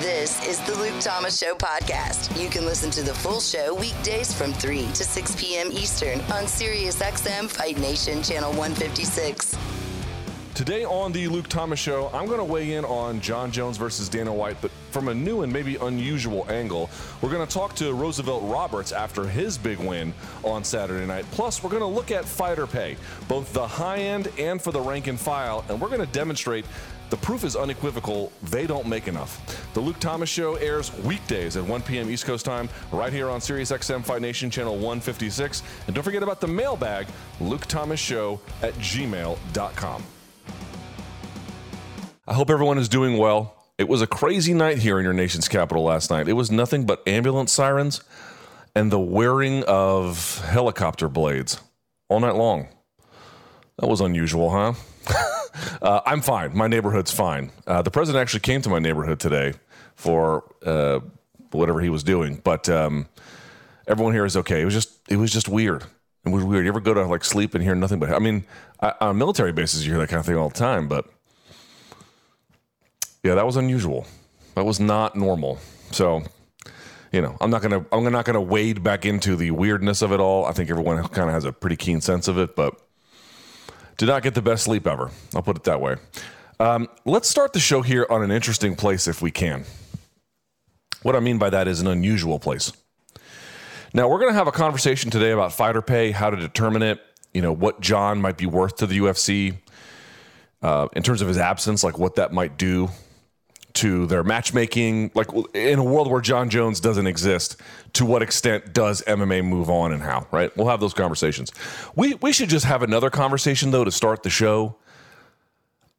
This is the Luke Thomas Show podcast. You can listen to the full show weekdays from 3 to 6 p.m. Eastern on SiriusXM Fight Nation Channel 156. Today on the Luke Thomas Show, I'm going to weigh in on Jon Jones versus Dana White, but from a new and maybe unusual angle. We're going to talk to Roosevelt Roberts after his big win on Saturday night. Plus, we're going to look at fighter pay, both the high end and for the rank and file, and we're going to demonstrate the proof is unequivocal. They don't make enough. The Luke Thomas Show airs weekdays at 1 p.m. East Coast time, right here on SiriusXM Fight Nation Channel 156. And don't forget about the mailbag, Luke Thomas Show at gmail.com. I hope everyone is doing well. It was a crazy night here in your nation's capital last night. It was nothing but ambulance sirens and the wearing of helicopter blades all night long. That was unusual, huh? uh, I'm fine. My neighborhood's fine. Uh, the president actually came to my neighborhood today for uh, whatever he was doing, but um, everyone here is okay. It was just it was just weird. It was weird. You ever go to like sleep and hear nothing but? I mean, on military bases, you hear that kind of thing all the time, but yeah, that was unusual. That was not normal. So, you know, I'm not gonna I'm not gonna wade back into the weirdness of it all. I think everyone kind of has a pretty keen sense of it, but did not get the best sleep ever. I'll put it that way. Um, let's start the show here on an interesting place if we can. What I mean by that is an unusual place. Now, we're going to have a conversation today about fighter pay, how to determine it, you know, what Jon might be worth to the UFC uh, in terms of his absence, like what that might do to their matchmaking. Like in a world where Jon Jones doesn't exist to what extent does MMA move on and how right? We'll have those conversations. We we should just have another conversation though to start the show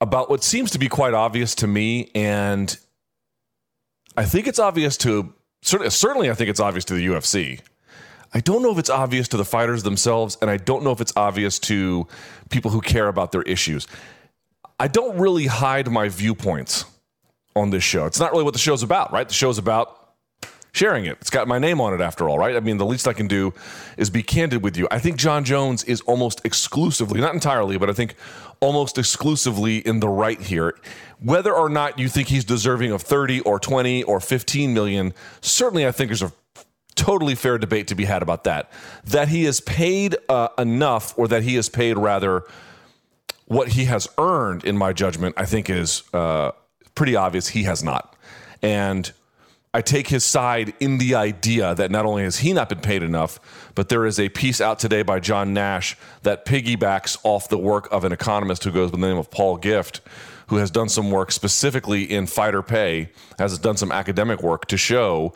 about what seems to be quite obvious to me and I think it's obvious to certainly I think it's obvious to the UFC I don't know if it's obvious to the fighters themselves and I don't know if it's obvious to people who care about their issues. I don't really hide my viewpoints on this show. It's not really what the show's about, right? The show's about sharing it. It's got my name on it after all, right? I mean, the least I can do is be candid with you. I think Jon Jones is almost exclusively, not entirely, but I think almost exclusively in the right here. Whether or not you think he's deserving of 30 or 20 or 15 million, certainly I think there's a totally fair debate to be had about that. That he is paid uh, enough, or that he is paid rather what he has earned, in my judgment, I think is. Uh, pretty obvious he has not. And I take his side in the idea that not only has he not been paid enough, but there is a piece out today by John Nash that piggybacks off the work of an economist who goes by the name of Paul Gift, who has done some work specifically in fighter pay, has done some academic work to show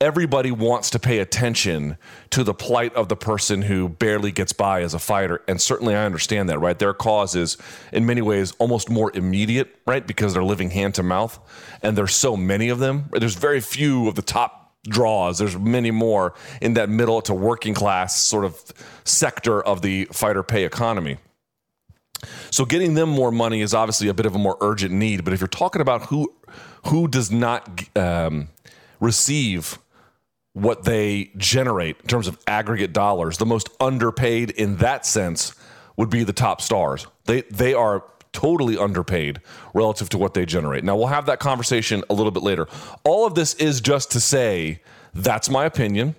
everybody wants to pay attention to the plight of the person who barely gets by as a fighter. And certainly I understand that, right? Their cause is in many ways almost more immediate, right? Because they're living hand to mouth and there's so many of them. There's very few of the top draws. There's many more in that middle to working class sort of sector of the fighter pay economy. So getting them more money is obviously a bit of a more urgent need. But if you're talking about who who does not um, receive what they generate in terms of aggregate dollars. The most underpaid in that sense would be the top stars. They they are totally underpaid relative to what they generate. Now we'll have that conversation a little bit later. All of this is just to say that's my opinion.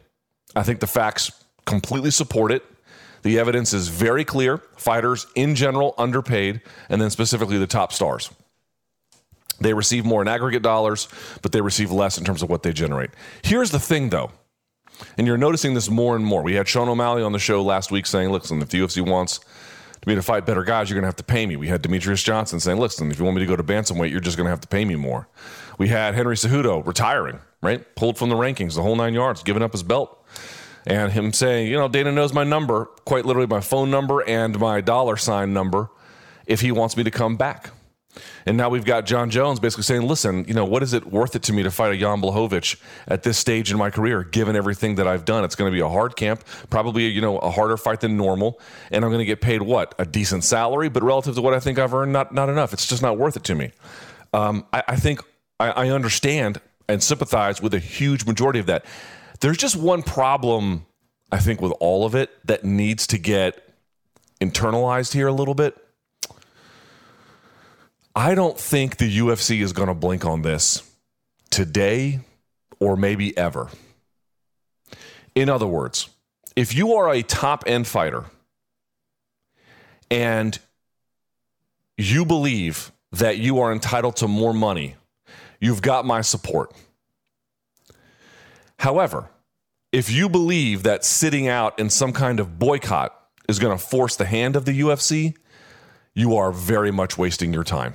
I think the facts completely support it. The evidence is very clear. Fighters in general underpaid and then specifically the top stars. They receive more in aggregate dollars, but they receive less in terms of what they generate. Here's the thing, though, and you're noticing this more and more. We had Sean O'Malley on the show last week saying, listen, if the UFC wants me to fight better guys, you're going to have to pay me. We had Demetrious Johnson saying, listen, if you want me to go to bantamweight, you're just going to have to pay me more. We had Henry Cejudo retiring, right? Pulled from the rankings, the whole nine yards, giving up his belt. And him saying, you know, Dana knows my number, quite literally my phone number and my dollar sign number, if he wants me to come back. And now we've got Jon Jones basically saying, listen, you know, what is it worth it to me to fight a Jan Blachowicz at this stage in my career, given everything that I've done? It's going to be a hard camp, probably, you know, a harder fight than normal. And I'm going to get paid what? A decent salary, but relative to what I think I've earned, not, not enough. It's just not worth it to me. Um, I, I, think I, I understand and sympathize with a huge majority of that. There's just one problem, I think, with all of it that needs to get internalized here a little bit I don't think the UFC is going to blink on this today or maybe ever. In other words, if you are a top end fighter and you believe that you are entitled to more money, you've got my support. However, if you believe that sitting out in some kind of boycott is going to force the hand of the UFC, you are very much wasting your time.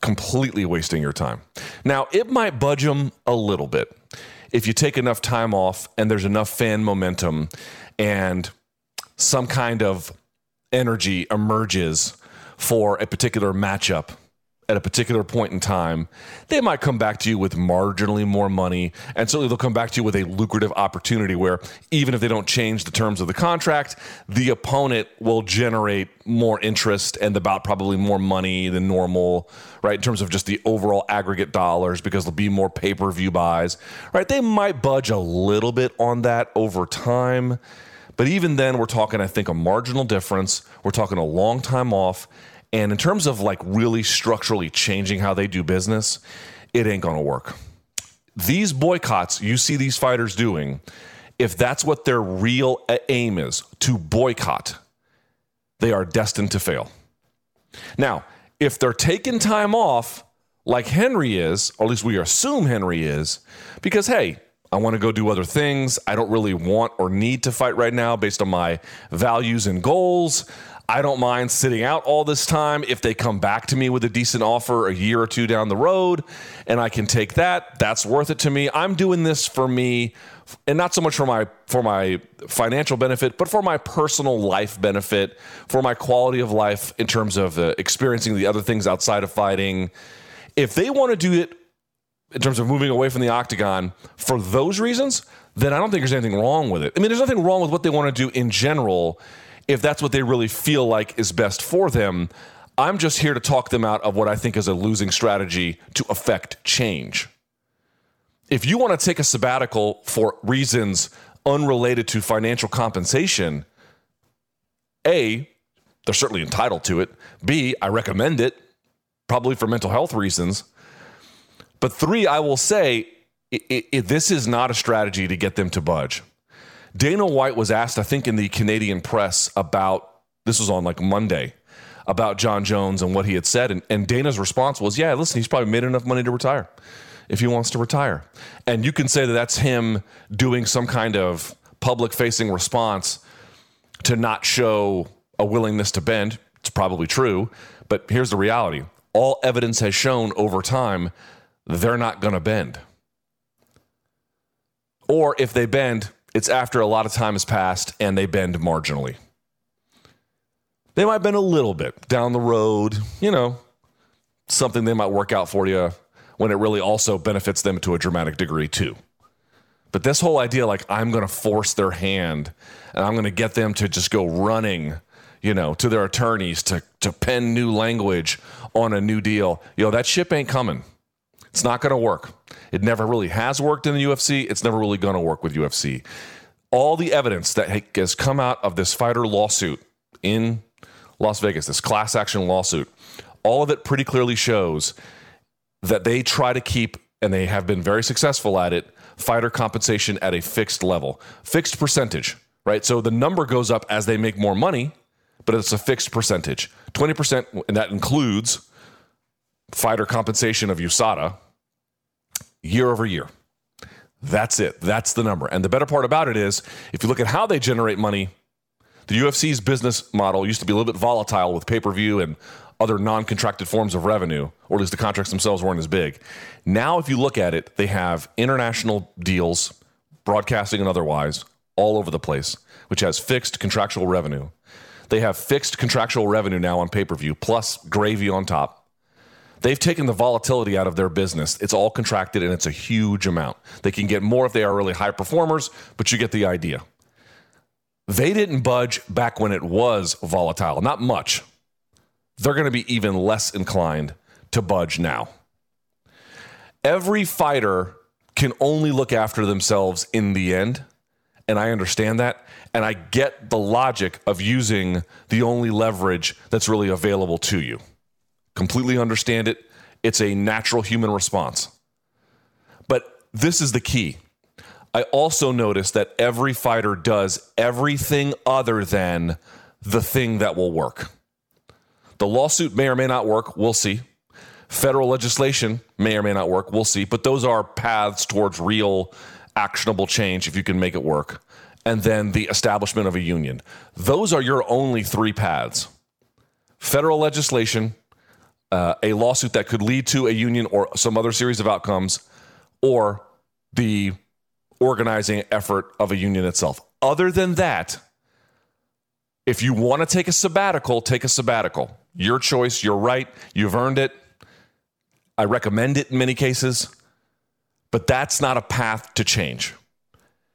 Completely wasting your time. Now, it might budge them a little bit if you take enough time off and there's enough fan momentum and some kind of energy emerges for a particular matchup at a particular point in time, they might come back to you with marginally more money. And certainly they'll come back to you with a lucrative opportunity where even if they don't change the terms of the contract, the opponent will generate more interest and about probably more money than normal, right? In terms of just the overall aggregate dollars because there'll be more pay per view buys, right? They might budge a little bit on that over time. But even then, we're talking, I think, a marginal difference. We're talking a long time off. And in terms of like really structurally changing how they do business, it ain't to work. These boycotts you see these fighters doing, if that's what their real aim is to boycott, they are destined to fail. Now, if they're taking time off, like Henry is, or at least we assume Henry is, because hey, I want to go do other things. I don't really want or need to fight right now based on my values and goals. I don't mind sitting out all this time if they come back to me with a decent offer a year or two down the road and I can take that. That's worth it to me. I'm doing this for me and not so much for my for my financial benefit, but for my personal life benefit, for my quality of life in terms of uh, experiencing the other things outside of fighting. If they want to do it in terms of moving away from the octagon for those reasons, then I don't think there's anything wrong with it. I mean, there's nothing wrong with what they want to do in general if that's what they really feel like is best for them. I'm just here to talk them out of what I think is a losing strategy to affect change. If you want to take a sabbatical for reasons unrelated to financial compensation, A, they're certainly entitled to it. B, I recommend it, probably for mental health reasons. But three, I will say it, it, this is not a strategy to get them to budge. Dana White was asked, I think, in the Canadian press about this was on like Monday about Jon Jones and what he had said. And, and Dana's response was, Yeah, listen, he's probably made enough money to retire if he wants to retire. And you can say that that's him doing some kind of public facing response to not show a willingness to bend. It's probably true. But here's the reality all evidence has shown over time they're not going to bend. Or if they bend, it's after a lot of time has passed and they bend marginally. They might bend a little bit down the road, you know, something they might work out for you when it really also benefits them to a dramatic degree too. But this whole idea, like I'm going to force their hand and I'm going to get them to just go running, you know, to their attorneys to to pen new language on a new deal. Yo, that ship ain't coming. It's not going to work. It never really has worked in the UFC. It's never really going to work with UFC. All the evidence that has come out of this fighter lawsuit in Las Vegas, this class action lawsuit, all of it pretty clearly shows that they try to keep, and they have been very successful at it, fighter compensation at a fixed level, fixed percentage, right? So the number goes up as they make more money, but it's a fixed percentage 20%, and that includes fighter compensation of USADA, year over year. That's it. That's the number. And the better part about it is if you look at how they generate money, the UFC's business model used to be a little bit volatile with pay per view and other non contracted forms of revenue, or at least the contracts themselves weren't as big. Now, if you look at it, they have international deals, broadcasting and otherwise, all over the place, which has fixed contractual revenue. They have fixed contractual revenue now on pay per view, plus gravy on top. They've taken the volatility out of their business. It's all contracted and it's a huge amount. They can get more if they are really high performers, but you get the idea. They didn't budge back when it was volatile, not much. They're going to be even less inclined to budge now. Every fighter can only look after themselves in the end. And I understand that. And I get the logic of using the only leverage that's really available to you completely understand it. It's a natural human response. But this is the key. I also noticed that every fighter does everything other than the thing that will work. The lawsuit may or may not work. We'll see. Federal legislation may or may not work. We'll see. But those are paths towards real actionable change if you can make it work. And then the establishment of a union. Those are your only three paths federal legislation, uh, a lawsuit that could lead to a union or some other series of outcomes, or the organizing effort of a union itself. Other than that, if you want to take a sabbatical, take a sabbatical. Your choice, you're right, you've earned it. I recommend it in many cases, but that's not a path to change.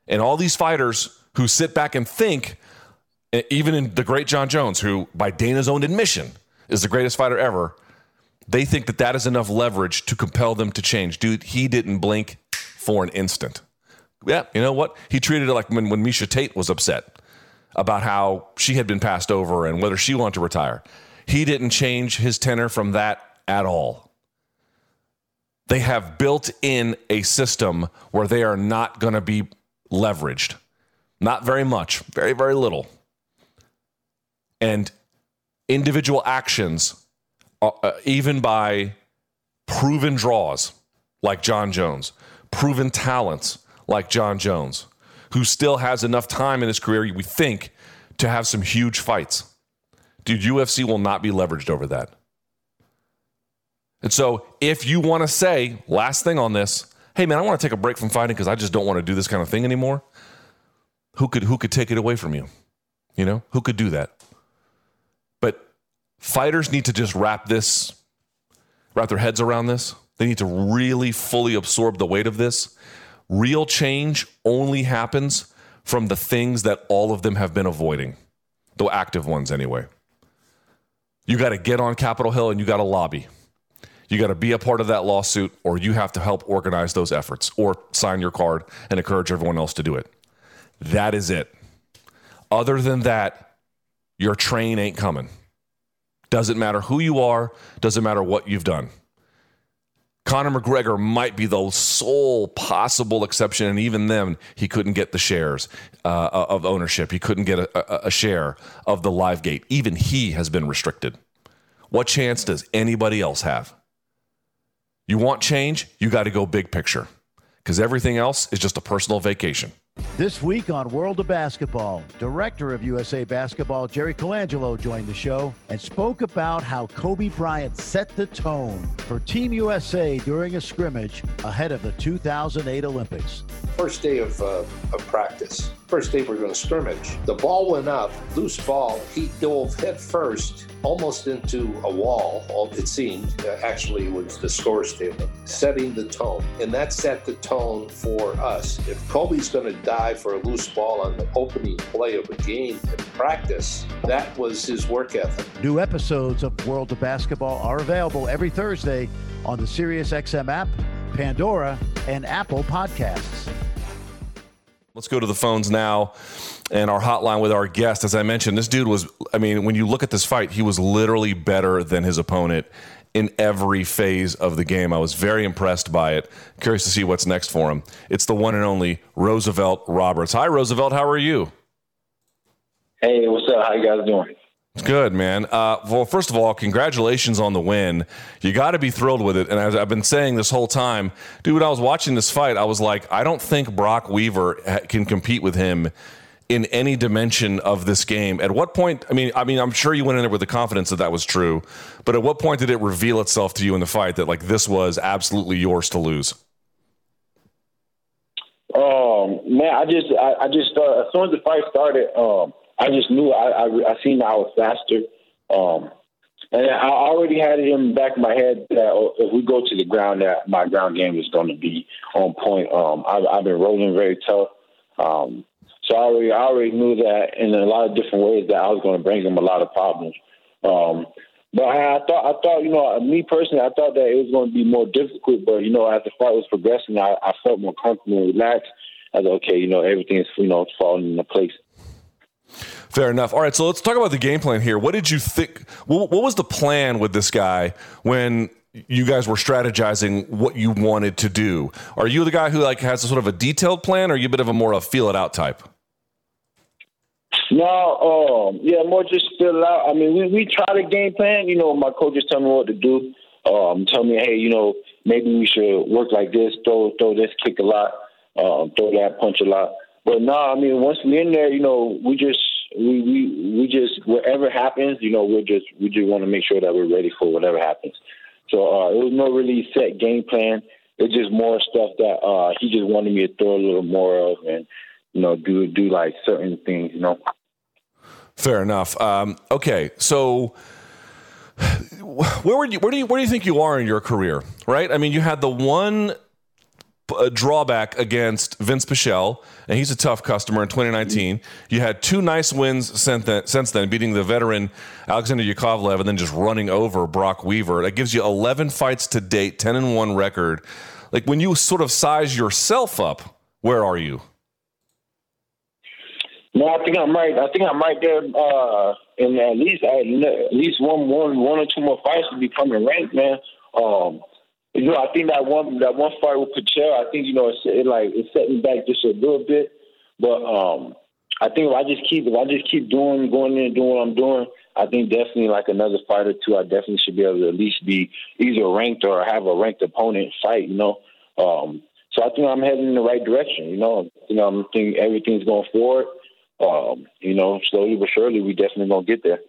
And all these fighters who sit back and think, even in the great Jon Jones, who by Dana's own admission is the greatest fighter ever, they think that that is enough leverage to compel them to change. Dude, he didn't blink for an instant. Yeah, you know what? He treated it like when, when Miesha Tate was upset about how she had been passed over and whether she wanted to retire. He didn't change his tenor from that at all. They have built in a system where they are not going to be leveraged. Not very much, very, very little. And individual actions, uh, uh, even by proven draws like Jon Jones, proven talents like Jon Jones, who still has enough time in his career, we think, to have some huge fights. Dude, UFC will not be leveraged over that. And so, if you want to say, last thing on this, hey man, I want to take a break from fighting because I just don't want to do this kind of thing anymore. Who could who could take it away from you? You know, who could do that? Fighters need to just wrap this, wrap their heads around this. They need to really fully absorb the weight of this. Real change only happens from the things that all of them have been avoiding, the active ones anyway. You got to get on Capitol Hill and you got to lobby. You got to be a part of that lawsuit, or you have to help organize those efforts, or sign your card and encourage everyone else to do it. That is it. Other than that, your train ain't coming. Doesn't matter who you are, doesn't matter what you've done. Conor McGregor might be the sole possible exception, and even then, he couldn't get the shares uh, of ownership. He couldn't get a, a, share of the live gate. Even he has been restricted. What chance does anybody else have? You want change? You got to go big picture because everything else is just a personal vacation. This week on World of Basketball, Director of USA Basketball Jerry Colangelo joined the show and spoke about how Kobe Bryant set the tone for Team USA during a scrimmage ahead of the 2008 Olympics. First day of, uh, of practice, first day we are going to scrimmage. The ball went up, loose ball. He dove head first, almost into a wall. It seemed uh, actually was the score table, setting the tone, and that set the tone for us. If Kobe's going to die for a loose ball on the opening play of a game in practice. That was his work ethic. New episodes of World of Basketball are available every Thursday on the SiriusXM app, Pandora, and Apple Podcasts. Let's go to the phones now and our hotline with our guest. As I mentioned, this dude was, I mean, when you look at this fight, he was literally better than his opponent in every phase of the game. I was very impressed by it. Curious to see what's next for him. It's the one and only Roosevelt Roberts. Hi, Roosevelt. How are you? Hey, what's up? How you guys doing? Good, man. Uh, well, first of all, congratulations on the win. You got to be thrilled with it. And as I've been saying this whole time, dude, when I was watching this fight, I was like, I don't think Brock Weaver can compete with him in any dimension of this game. At what point? I mean, I mean, I'm sure you went in there with the confidence that that was true, but at what point did it reveal itself to you in the fight that like this was absolutely yours to lose? Um, man, I just, I, I just, uh, as soon as the fight started, um, I just knew I, I, I seen I was faster. Um, and I already had it in the back of my head that oh, if we go to the ground, that my ground game is going to be on point. Um, I've, I've been rolling very tough. Um, so I already, I already knew that in a lot of different ways that I was going to bring him a lot of problems. Um, but I, I thought, I thought, you know, me personally, I thought that it was going to be more difficult. But you know, as the fight was progressing, I, I felt more comfortable and relaxed. I was okay, you know, everything is, you know, falling into place. Fair enough. All right, so let's talk about the game plan here. What did you think? What, was the plan with this guy when you guys were strategizing what you wanted to do. Are you the guy who like has a sort of a detailed plan, or are you a bit of a more a feel it out type? No, um, yeah, more just fill out. I mean, we we try to game plan. You know, my coaches tell me what to do. Um, tell me, hey, you know, maybe we should work like this, throw throw this, kick a lot, um, throw that, punch a lot. But no, I mean, once we're in there, you know, we just we we we just whatever happens, you know, we just we just want to make sure that we're ready for whatever happens. So uh, it was no really set game plan. It's just more stuff that uh, he just wanted me to throw a little more of and you know do do like certain things, you know. Fair enough. Um, okay, so where would you where do you where do you think you are in your career? Right. I mean, you had the one uh, drawback against Vince Pichel, and he's a tough customer in 2019. You had two nice wins since then, beating the veteran Alexander Yakovlev and then just running over Brock Weaver. That gives you 11 fights to date, 10 and 1 record. Like when you sort of size yourself up, where are you? No, I think I'm right. I think I'm right there. Uh, and at least at least one, one, one or two more fights to becoming ranked, man. Um, you know, I think that one that one fight with Pichel, I think you know it's it like it's setting back just a little bit, but um, I think if I just keep if I just keep doing going in and doing what I'm doing, I think definitely like another fight or two, I definitely should be able to at least be either ranked or have a ranked opponent fight. You know, um, so I think I'm heading in the right direction. You know, you know, I'm thinking everything's going forward. Um, you know, slowly but surely, we definitely gonna get there.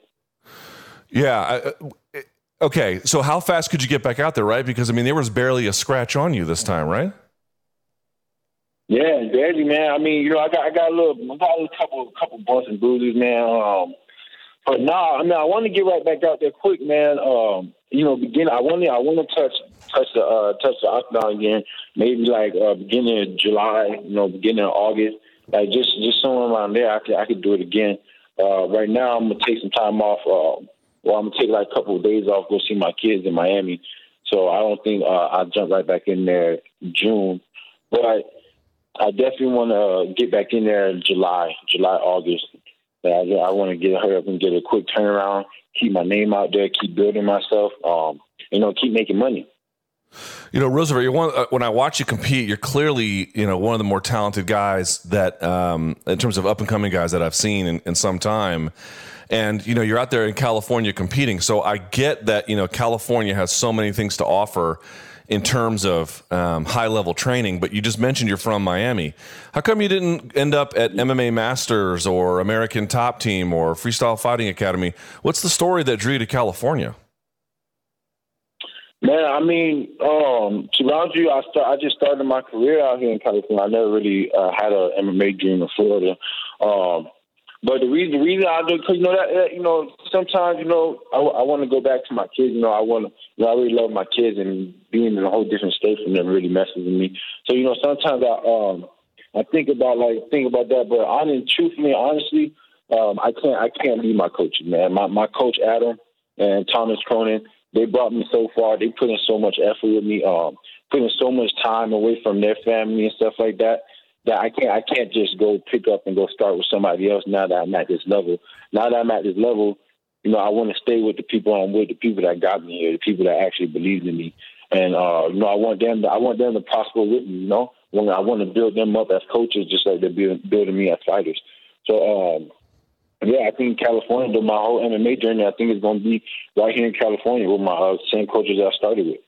Yeah, Okay, so how fast could you get back out there, right? Because I mean, there was barely a scratch on you this time, right? Yeah, barely, man. I mean, you know, I got I got a little, I got a couple couple bumps and bruises, man. Um, but nah, I mean, I want to get right back out there quick, man. Um, you know, begin. I want to I want to touch touch the uh, touch the octagon again. Maybe like uh, beginning of July, you know, beginning of August. Like just just somewhere around there, I could I could do it again. Uh, right now, I'm gonna take some time off. Uh, well, I'm gonna take like a couple of days off, go see my kids in Miami. So I don't think uh, I'll jump right back in there June, but I definitely want to get back in there in July, July, August. I, I want to get hurry up and get a quick turnaround, keep my name out there, keep building myself, um, you know, keep making money. You know, Roosevelt, you're one, uh, when I watch you compete, you're clearly, you know, one of the more talented guys that, um, in terms of up and coming guys that I've seen in, in some time and you know you're out there in California competing. So I get that you know California has so many things to offer in terms of um, high level training. But you just mentioned you're from Miami. How come you didn't end up at MMA Masters or American Top Team or Freestyle Fighting Academy? What's the story that drew you to California? Man, I mean, um, to be honest with you, I I just started my career out here in California. I never really uh, had a MMA dream in Florida. Um, but the reason, the reason I do, cause you know that, that you know, sometimes you know, I, I want to go back to my kids. You know, I want to, you know, I really love my kids, and being in a whole different state from them really messes with me. So you know, sometimes I, um, I think about like think about that. But honestly, truthfully, honestly, um, I can't, I can't leave my coaches, man. My my coach Adam and Thomas Cronin, they brought me so far. They put in so much effort with me, um, putting so much time away from their family and stuff like that that I can't I can't just go pick up and go start with somebody else now that I'm at this level. Now that I'm at this level, you know, I want to stay with the people I'm with, the people that got me here, the people that actually believed in me. And uh, you know, I want them to I want them to prosper with me, you know. When I want to build them up as coaches just like they're building me as fighters. So um yeah, I think California, my whole MMA journey, I think is going to be right here in California with my uh, same coaches I started with.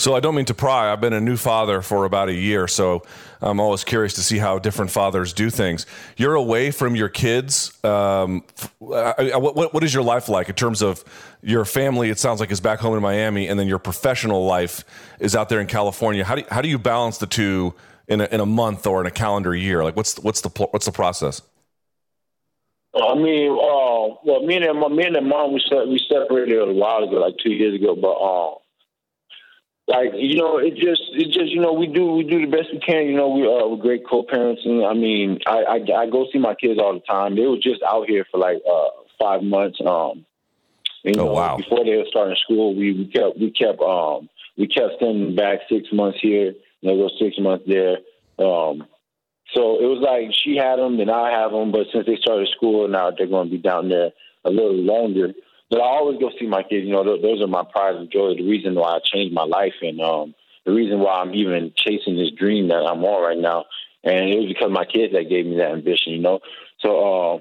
So I don't mean to pry. I've been a new father for about a year, so I'm always curious to see how different fathers do things. You're away from your kids. Um, what, what is your life like in terms of your family? It sounds like is back home in Miami, and then your professional life is out there in California. How do you, how do you balance the two in a, in a month or in a calendar year? Like what's what's the what's the process? I mean, uh, well, me and my me and my mom we we separated a while ago, like two years ago, but. Uh, like you know, it just it just you know we do we do the best we can. You know, we uh, we're great co-parents, and I mean, I, I I go see my kids all the time. They were just out here for like uh, five months. Um, you oh, know, wow. before they were starting school, we, we kept we kept um we kept sending back six months here, and they go six months there. Um, so it was like she had them, then I have them. But since they started school, now they're going to be down there a little longer. But I always go see my kids. You know, th- those are my pride and joy. The reason why I changed my life, and um, the reason why I'm even chasing this dream that I'm on right now. And it was because my kids that gave me that ambition. You know, so. Uh,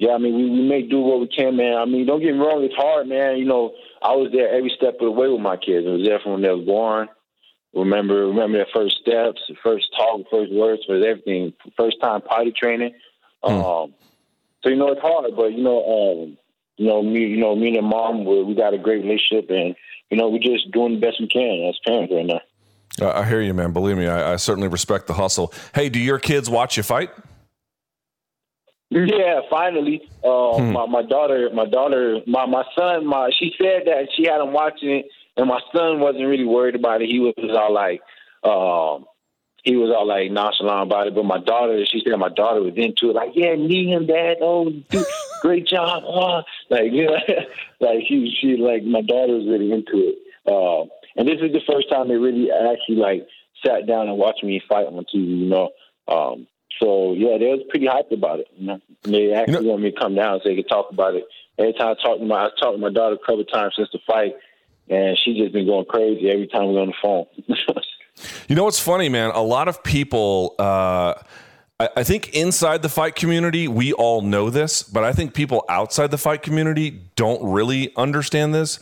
yeah, I mean, we, we make do what we can, man. I mean, don't get me wrong, it's hard, man. You know, I was there every step of the way with my kids. I was there from when they were born. Remember, remember their first steps, first talk, first words, for everything. First time potty training. Mm. Um, so you know, it's hard, but you know, um, you know, me, you know, me and mom, we, we got a great relationship, and you know, we're just doing the best we can as parents right now. I hear you, man. Believe me, I, I certainly respect the hustle. Hey, do your kids watch you fight? Yeah, finally, uh, hmm. my my daughter, my daughter, my my son, my she said that she had him watching it, and my son wasn't really worried about it. He was all like, um, he was all like nonchalant about it. But my daughter, she said my daughter was into it, like, yeah, me and dad, oh, great job, oh. like you know, like she she like my daughter was really into it. Uh, and this is the first time they really actually like sat down and watched me fight on TV. You know. Um, so yeah, they was pretty hyped about it. You know, and they actually you know, want me to come down so they could talk about it. Every time I talk to my, I talked to my daughter a couple times since the fight, and she's just been going crazy every time we're on the phone. you know what's funny, man? A lot of people. Uh, I think inside the fight community, we all know this, but I think people outside the fight community don't really understand this.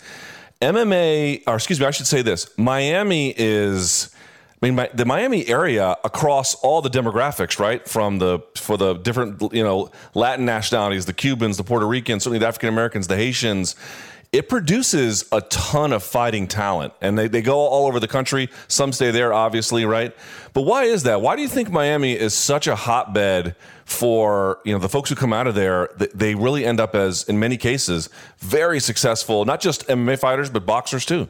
MMA, or excuse me, I should say this Miami is I mean, my, the Miami area across all the demographics, right? From the for the different you know Latin nationalities, the Cubans, the Puerto Ricans, certainly the African Americans, the Haitians. It produces a ton of fighting talent, and they, they go all over the country. Some stay there, obviously, right? But why is that? Why do you think Miami is such a hotbed for you know the folks who come out of there? They really end up as, in many cases, very successful, not just MMA fighters but boxers too.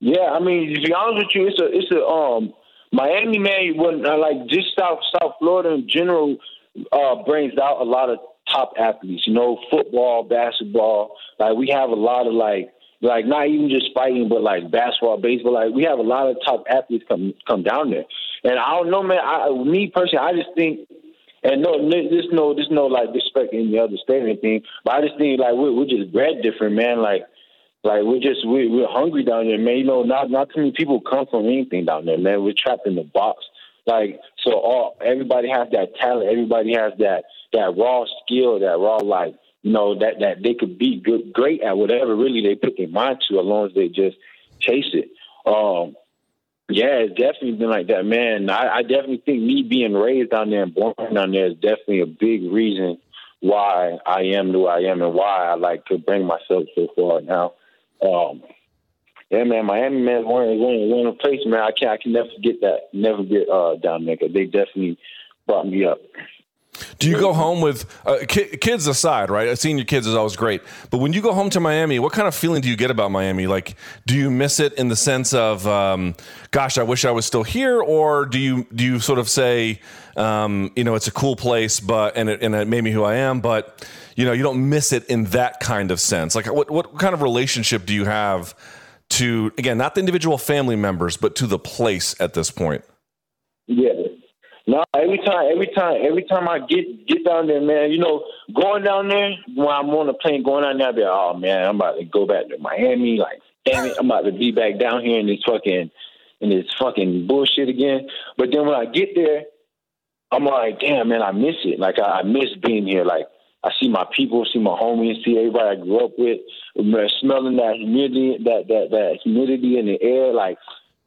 Yeah, I mean, to be honest with you, it's a it's a um Miami man when uh, like just South South Florida in general uh brings out a lot of top athletes. You know, football, basketball. Like we have a lot of like like not even just fighting, but like basketball, baseball. Like we have a lot of top athletes come come down there. And I don't know, man. I, me personally, I just think, and no, there's no, there's no like disrespect the other state or anything. But I just think like we're, we're just bred different, man. Like like we're just we, we're hungry down there, man. You know, not not too many people come from anything down there, man. We're trapped in the box. Like so, all everybody has that talent. Everybody has that that raw skill, that raw like you know that that they could be good, great at whatever really they put their mind to, as long as they just chase it. Um, yeah, it's definitely been like that, man. I, I definitely think me being raised down there and born down there is definitely a big reason why I am who I am and why I like to bring myself so far now. Um, yeah, man, Miami, man, one one one place, man. I can I can never forget that. Never get uh, down there they definitely brought me up. Do you go home with uh, ki- kids aside, right? Seeing your kids is always great, but when you go home to Miami, what kind of feeling do you get about Miami? Like, do you miss it in the sense of, um, "Gosh, I wish I was still here," or do you do you sort of say, um, you know, it's a cool place, but and it, and it made me who I am, but you know, you don't miss it in that kind of sense. Like, what what kind of relationship do you have to again, not the individual family members, but to the place at this point? Yeah. No, every time, every time, every time I get get down there, man, you know, going down there when I'm on the plane, going down there, I be like, oh man, I'm about to go back to Miami. Like, damn it, I'm about to be back down here in this fucking in this fucking bullshit again. But then when I get there, I'm like, damn man, I miss it. Like I, I miss being here. Like I see my people, see my homies, see everybody I grew up with, smelling that humidity, that that that humidity in the air, like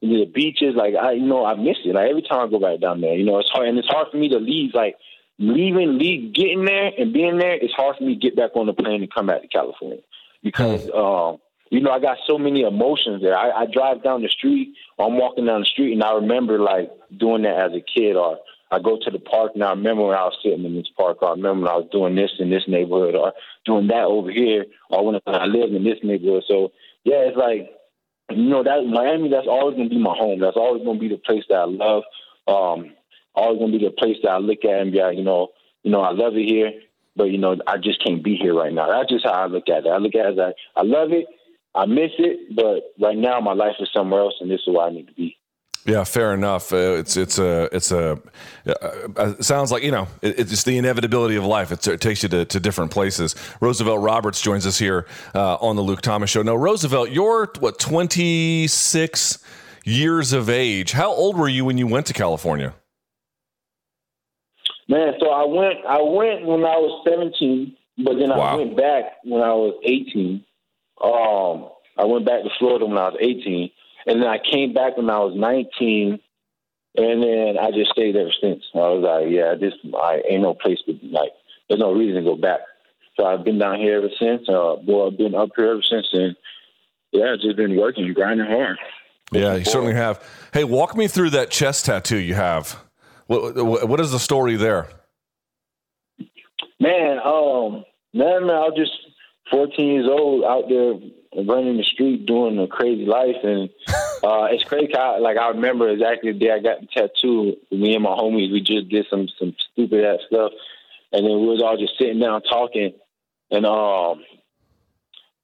the beaches. Like I, you know, I miss it. Like every time I go back down there, you know, it's hard, and it's hard for me to leave. Like leaving, leave, getting there and being there, it's hard for me to get back on the plane and come back to California because, um, you know, I got so many emotions there. I, I drive down the street, or I'm walking down the street, and I remember like doing that as a kid, or I go to the park and I remember when I was sitting in this park, or I remember when I was doing this in this neighborhood, or doing that over here, or when I lived in this neighborhood. So yeah, it's like you know that Miami. That's always gonna be my home. That's always gonna be the place that I love. Um, always gonna be the place that I look at and be like, you know, you know, I love it here, but you know, I just can't be here right now. That's just how I look at it. I look at it as I, I love it, I miss it, but right now my life is somewhere else, and this is where I need to be. Yeah, fair enough. Uh, it's it's a it's a uh, uh, it sounds like you know it, it's the inevitability of life. It's, it takes you to, to different places. Roosevelt Roberts joins us here uh, on the Luke Thomas Show. Now, Roosevelt, you're what twenty six years of age. How old were you when you went to California? Man, so I went I went when I was seventeen, but then I went back when I was eighteen. Um, I went back to Florida when I was eighteen, and then I came back when I was nineteen, and then I just stayed ever since. I was like, yeah, this I ain't no place to like. There's no reason to go back. So I've been down here ever since. Uh, boy, I've been up here ever since, and yeah, just been working, grinding hard. Yeah, you certainly have. Hey, walk me through that chest tattoo you have. What, what what is the story there? Man, um, man, man, I was just 14 years old out there running the street doing a crazy life, and uh, it's crazy. Like I remember exactly the day I got the tattoo. Me and my homies, we just did some some stupid ass stuff, and then we was all just sitting down talking, and um,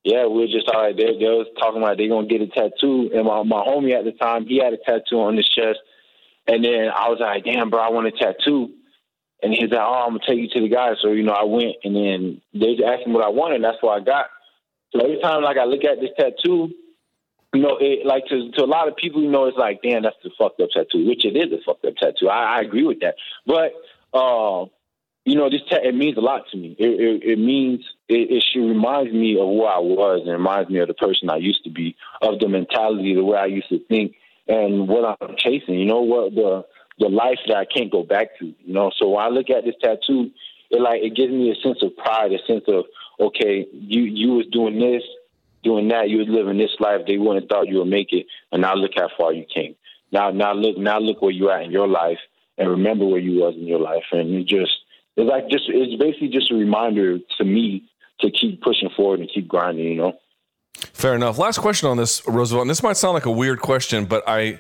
yeah, we were just all right. They, they was talking about they gonna get a tattoo, and my my homie at the time he had a tattoo on his chest, and then I was like, damn, bro, I want a tattoo. And he's like, "Oh, I'm gonna take you to the guy." So you know, I went, and then they just asked me what I wanted. And that's what I got. So every time like I look at this tattoo, you know, it like to to a lot of people, you know, it's like, damn, that's the fucked up tattoo, which it is a fucked up tattoo. I, I agree with that. But uh, you know, this ta- it means a lot to me. It it, it means it, it should reminds me of who I was, and reminds me of the person I used to be, of the mentality, the way I used to think, and what I'm chasing. You know what the the life that I can't go back to. You know, so when I look at this tattoo, it like it gives me a sense of pride, a sense of okay, you you was doing this, doing that, you was living this life. They wouldn't thought you would make it, and now look how far you came. Now now look now look where you at in your life, and remember where you was in your life, and it just it's like just it's basically just a reminder to me to keep pushing forward and keep grinding. You know. Fair enough. Last question on this, Roosevelt. And this might sound like a weird question, but I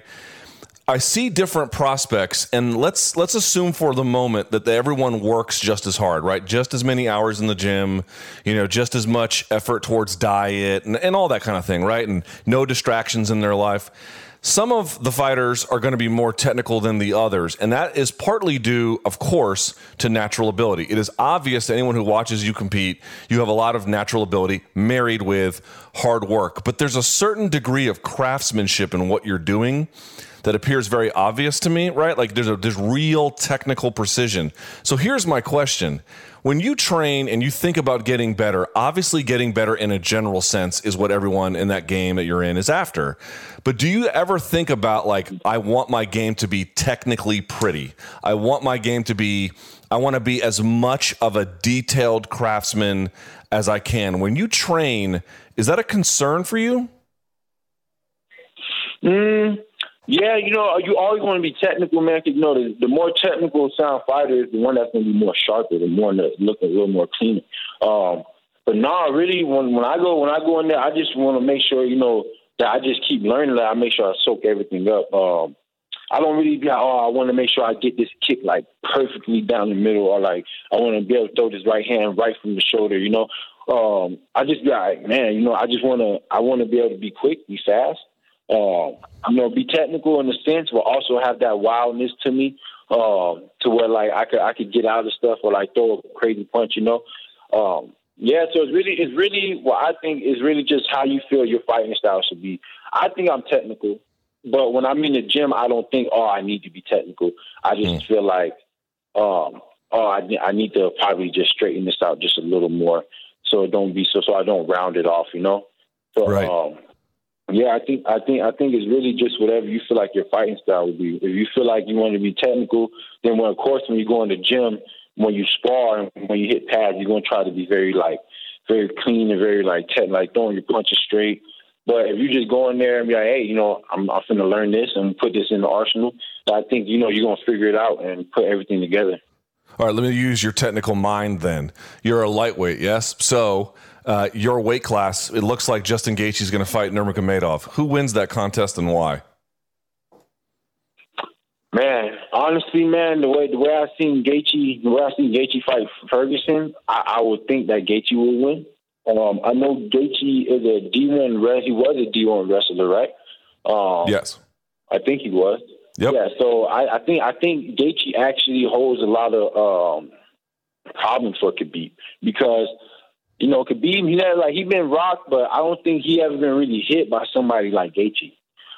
I see different prospects, and let's let's assume for the moment that everyone works just as hard, right? Just as many hours in the gym, you know, just as much effort towards diet and, and all that kind of thing, right? And no distractions in their life. Some of the fighters are going to be more technical than the others, and that is partly due, of course, to natural ability. It is obvious to anyone who watches you compete, you have a lot of natural ability married with hard work. But there's a certain degree of craftsmanship in what you're doing that appears very obvious to me, right? Like there's a there's real technical precision. So here's my question. When you train and you think about getting better, obviously getting better in a general sense is what everyone in that game that you're in is after. But do you ever think about like I want my game to be technically pretty. I want my game to be I want to be as much of a detailed craftsman as I can. When you train, is that a concern for you? Mm, yeah, you know, you always want to be technical, man. 'cause, you know, the, the more technical sound fighter is the one that's going to be more sharper, the one that's looking a little more clean. Um, but nah, really, when when I go when I go in there, I just want to make sure, you know, that I just keep learning. That I make sure I soak everything up. Um, I don't really be like, oh, I want to make sure I get this kick like perfectly down the middle, or like I want to be able to throw this right hand right from the shoulder. You know, um, I just be like, man, you know, I just want to I want to be able to be quick, be fast um, you know, be technical in a sense, but also have that wildness to me, um, to where like I could I could get out of stuff or like throw a crazy punch, you know. Um, yeah, so it's really it's really what I think is really just how you feel your fighting style should be. I think I'm technical, but when I'm in the gym, I don't think oh I need to be technical. I just feel like um, oh I I need to probably just straighten this out just a little more so it don't be so so I don't round it off, you know. So Right. um, yeah, I think I think I think it's really just whatever you feel like your fighting style would be. If you feel like you want to be technical, then when of course when you go in the gym, when you spar and when you hit pads, you're gonna try to be very like very clean and very like tech, like throwing your punches straight. But if you just go in there and be like, hey, you know, I'm I'm finna learn this and put this in the arsenal, I think you know you're gonna figure it out and put everything together. All right, let me use your technical mind then. You're a lightweight, yes? So, uh, your weight class, it looks like Justin Gaethje is going to fight Nurmagomedov. Who wins that contest and why? Man, honestly, man, the way the way I seen Gaethje, the way I seen Gaethje fight Ferguson, I, I would think that Gaethje will win. Um, I know Gaethje is a D one. He was a D one wrestler, right? Um, Yes. I think he was. Yep. Yeah, so I, I think I think Gaethje actually holds a lot of um, problems for Khabib because you know Khabib he had like he been rocked, but I don't think he ever been really hit by somebody like Gaethje.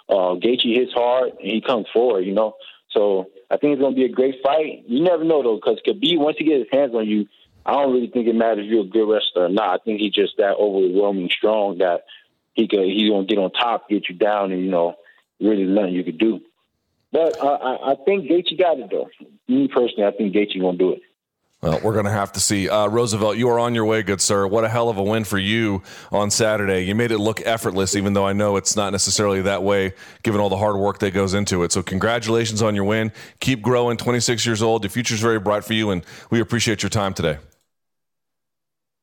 Uh, Gaethje hits hard and he comes forward, you know. So I think it's gonna be a great fight. You never know though, because Khabib once he gets his hands on you, I don't really think it matters if you're a good wrestler or not. I think he's just that overwhelming strong that he could he's gonna get on top, get you down, and you know really nothing you could do. But uh, I, I think Gaethje got it though. Me personally, I think Gaethje gonna do it. Well, we're going to have to see. Uh, Roosevelt, you are on your way, good sir. What a hell of a win for you on Saturday. You made it look effortless, even though I know it's not necessarily that way, given all the hard work that goes into it. So, congratulations on your win. Keep growing. 26 years old. The future's very bright for you, and we appreciate your time today.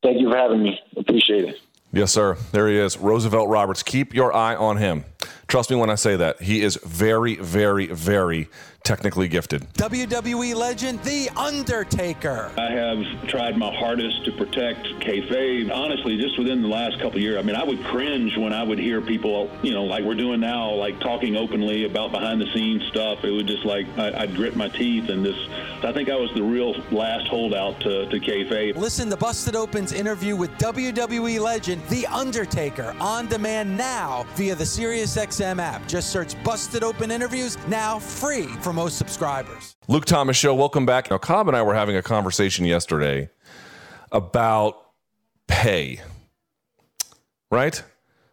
Thank you for having me. Appreciate it. Yes, sir. There he is. Roosevelt Roberts. Keep your eye on him. Trust me when I say that. He is very, very, very technically gifted. WWE legend, The Undertaker. I have tried my hardest to protect kayfabe. Honestly, just within the last couple years, I mean, I would cringe when I would hear people, you know, like we're doing now, like talking openly about behind the scenes stuff. It would just like, I, would grit my teeth and just, I think I was the real last holdout to, to kayfabe. Listen to Busted Open's interview with WWE legend, The Undertaker, on demand now via the SiriusXM app. Just search Busted Open interviews now free for most subscribers. Luke Thomas Show, welcome back. Now, Cobb and I were having a conversation yesterday about pay, right?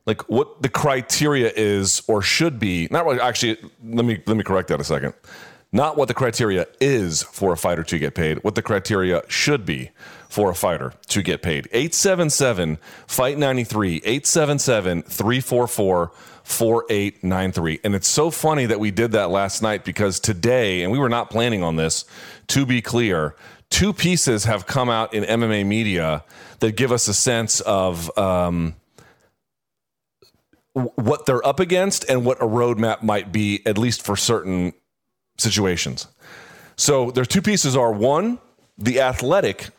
Like what the criteria is or should be. Not really, actually. Let me let me correct that a second. Not what the criteria is for a fighter to get paid. What the criteria should be for a fighter to get paid. 877 Fight 93, 877 344 4893. And it's so funny that we did that last night because today, and we were not planning on this, to be clear, two pieces have come out in MMA media that give us a sense of um, what they're up against and what a roadmap might be, at least for certain situations. So there's two pieces are one, the athletic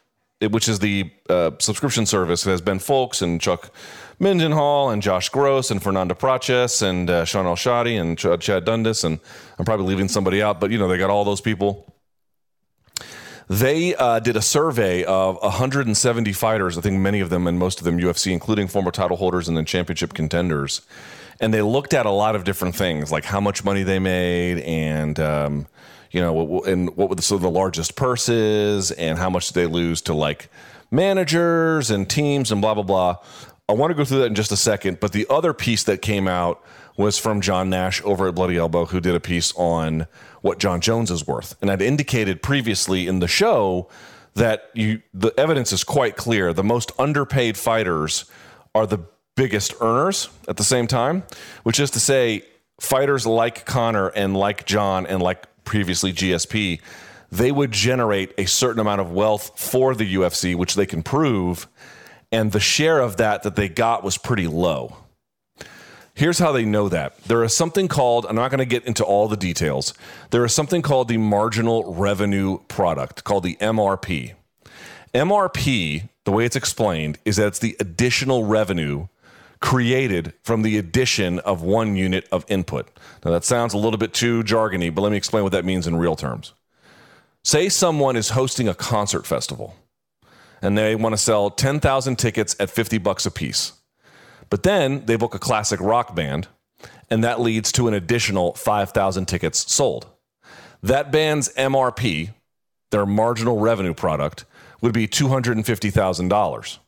which is the uh, subscription service, that has Ben Fowlkes and Chuck Mindenhall and Josh Gross and Fernando Praches and uh, Shaun Al-Shatti and Ch- Chad Dundas. And I'm probably leaving somebody out, but you know, they got all those people. They uh, did a survey of 170 fighters, I think many of them and most of them UFC, including former title holders and then championship contenders. And they looked at a lot of different things, like how much money they made and, um, you know, and what were the, so the largest purses and how much did they lose to like managers and teams and blah, blah, blah. I want to go through that in just a second. But the other piece that came out was from John Nash over at Bloody Elbow, who did a piece on what Jon Jones is worth. And I'd indicated previously in the show that you the evidence is quite clear. The most underpaid fighters are the biggest earners at the same time, which is to say, fighters like Conor and like Jon and like previously GSP, they would generate a certain amount of wealth for the UFC, which they can prove. And the share of that that they got was pretty low. Here's how they know that. There is something called, I'm not going to get into all the details, there is something called the marginal revenue product, called the MRP. MRP, the way it's explained, is that it's the additional revenue created from the addition of one unit of input. Now, that sounds a little bit too jargony, but let me explain what that means in real terms. Say someone is hosting a concert festival and they want to sell 10,000 tickets at 50 bucks a piece. But then they book a classic rock band and that leads to an additional 5,000 tickets sold. That band's MRP, their marginal revenue product, would be $250,000,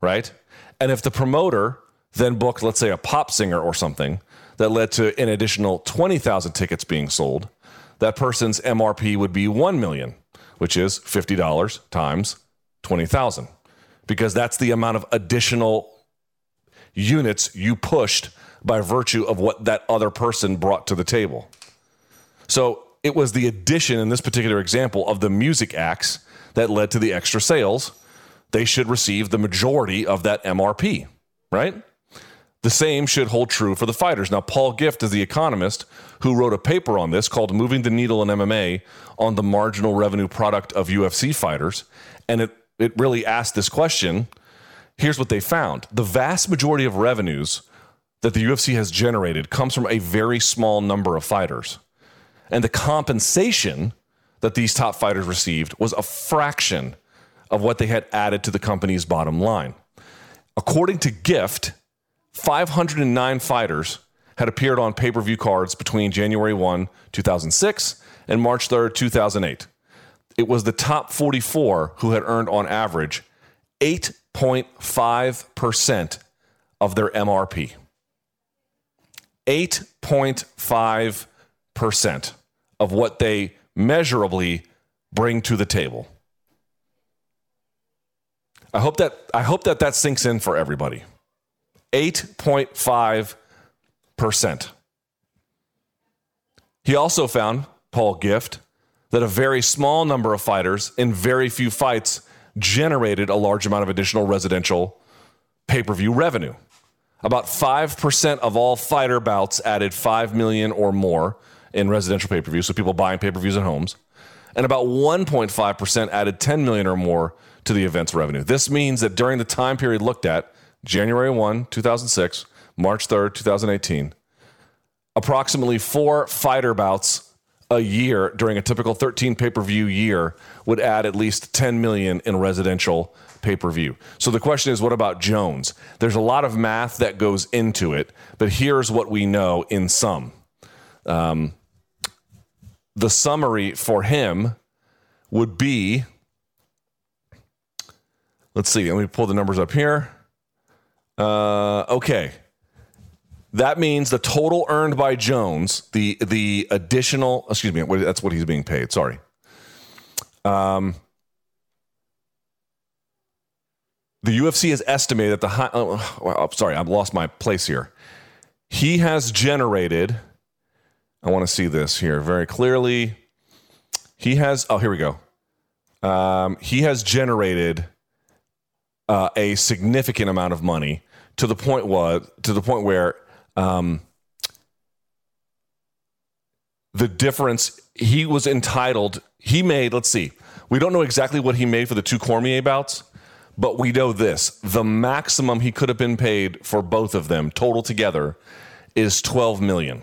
right? And if the promoter then booked, let's say, a pop singer or something that led to an additional 20,000 tickets being sold, that person's MRP would be 1 million, which is $50 times 20,000 because that's the amount of additional units you pushed by virtue of what that other person brought to the table. So it was the addition in this particular example of the music acts that led to the extra sales. They should receive the majority of that MRP, right? The same should hold true for the fighters. Now, Paul Gift is the economist who wrote a paper on this called Moving the Needle in MMA on the marginal revenue product of UFC fighters. And it, it really asked this question. Here's what they found the vast majority of revenues that the UFC has generated comes from a very small number of fighters. And the compensation that these top fighters received was a fraction of what they had added to the company's bottom line. According to Gift, 509 fighters had appeared on pay per view cards between January 1, 2006 and March 3, 2008. It was the top 44 who had earned on average 8.5% of their MRP. 8.5% of what they measurably bring to the table. I hope that I hope that that sinks in for everybody. 8.5%. He also found Paul Gift that a very small number of fighters in very few fights generated a large amount of additional residential pay-per-view revenue. About 5% of all fighter bouts added 5 million or more in residential pay-per-view, so people buying pay-per-views at homes. And about 1.5% added 10 million or more to the event's revenue. This means that during the time period looked at, January 1, 2006, March 3rd, 2018, approximately 4 fighter bouts a year during a typical 13 pay-per-view year would add at least 10 million in residential pay-per-view. So the question is what about Jones? There's a lot of math that goes into it, but here's what we know in sum. Um, the summary for him would be let's see, let me pull the numbers up here. Uh, okay. That means the total earned by Jones, the the additional, excuse me, that's what he's being paid. Sorry. Um, the UFC has estimated that the high. Oh, sorry, I've lost my place here. He has generated. I want to see this here very clearly. He has. Oh, here we go. Um, he has generated uh, a significant amount of money to the point was to the point where um, the difference he was entitled. He made. Let's see. We don't know exactly what he made for the two Cormier bouts, but we know this: the maximum he could have been paid for both of them total together is twelve million.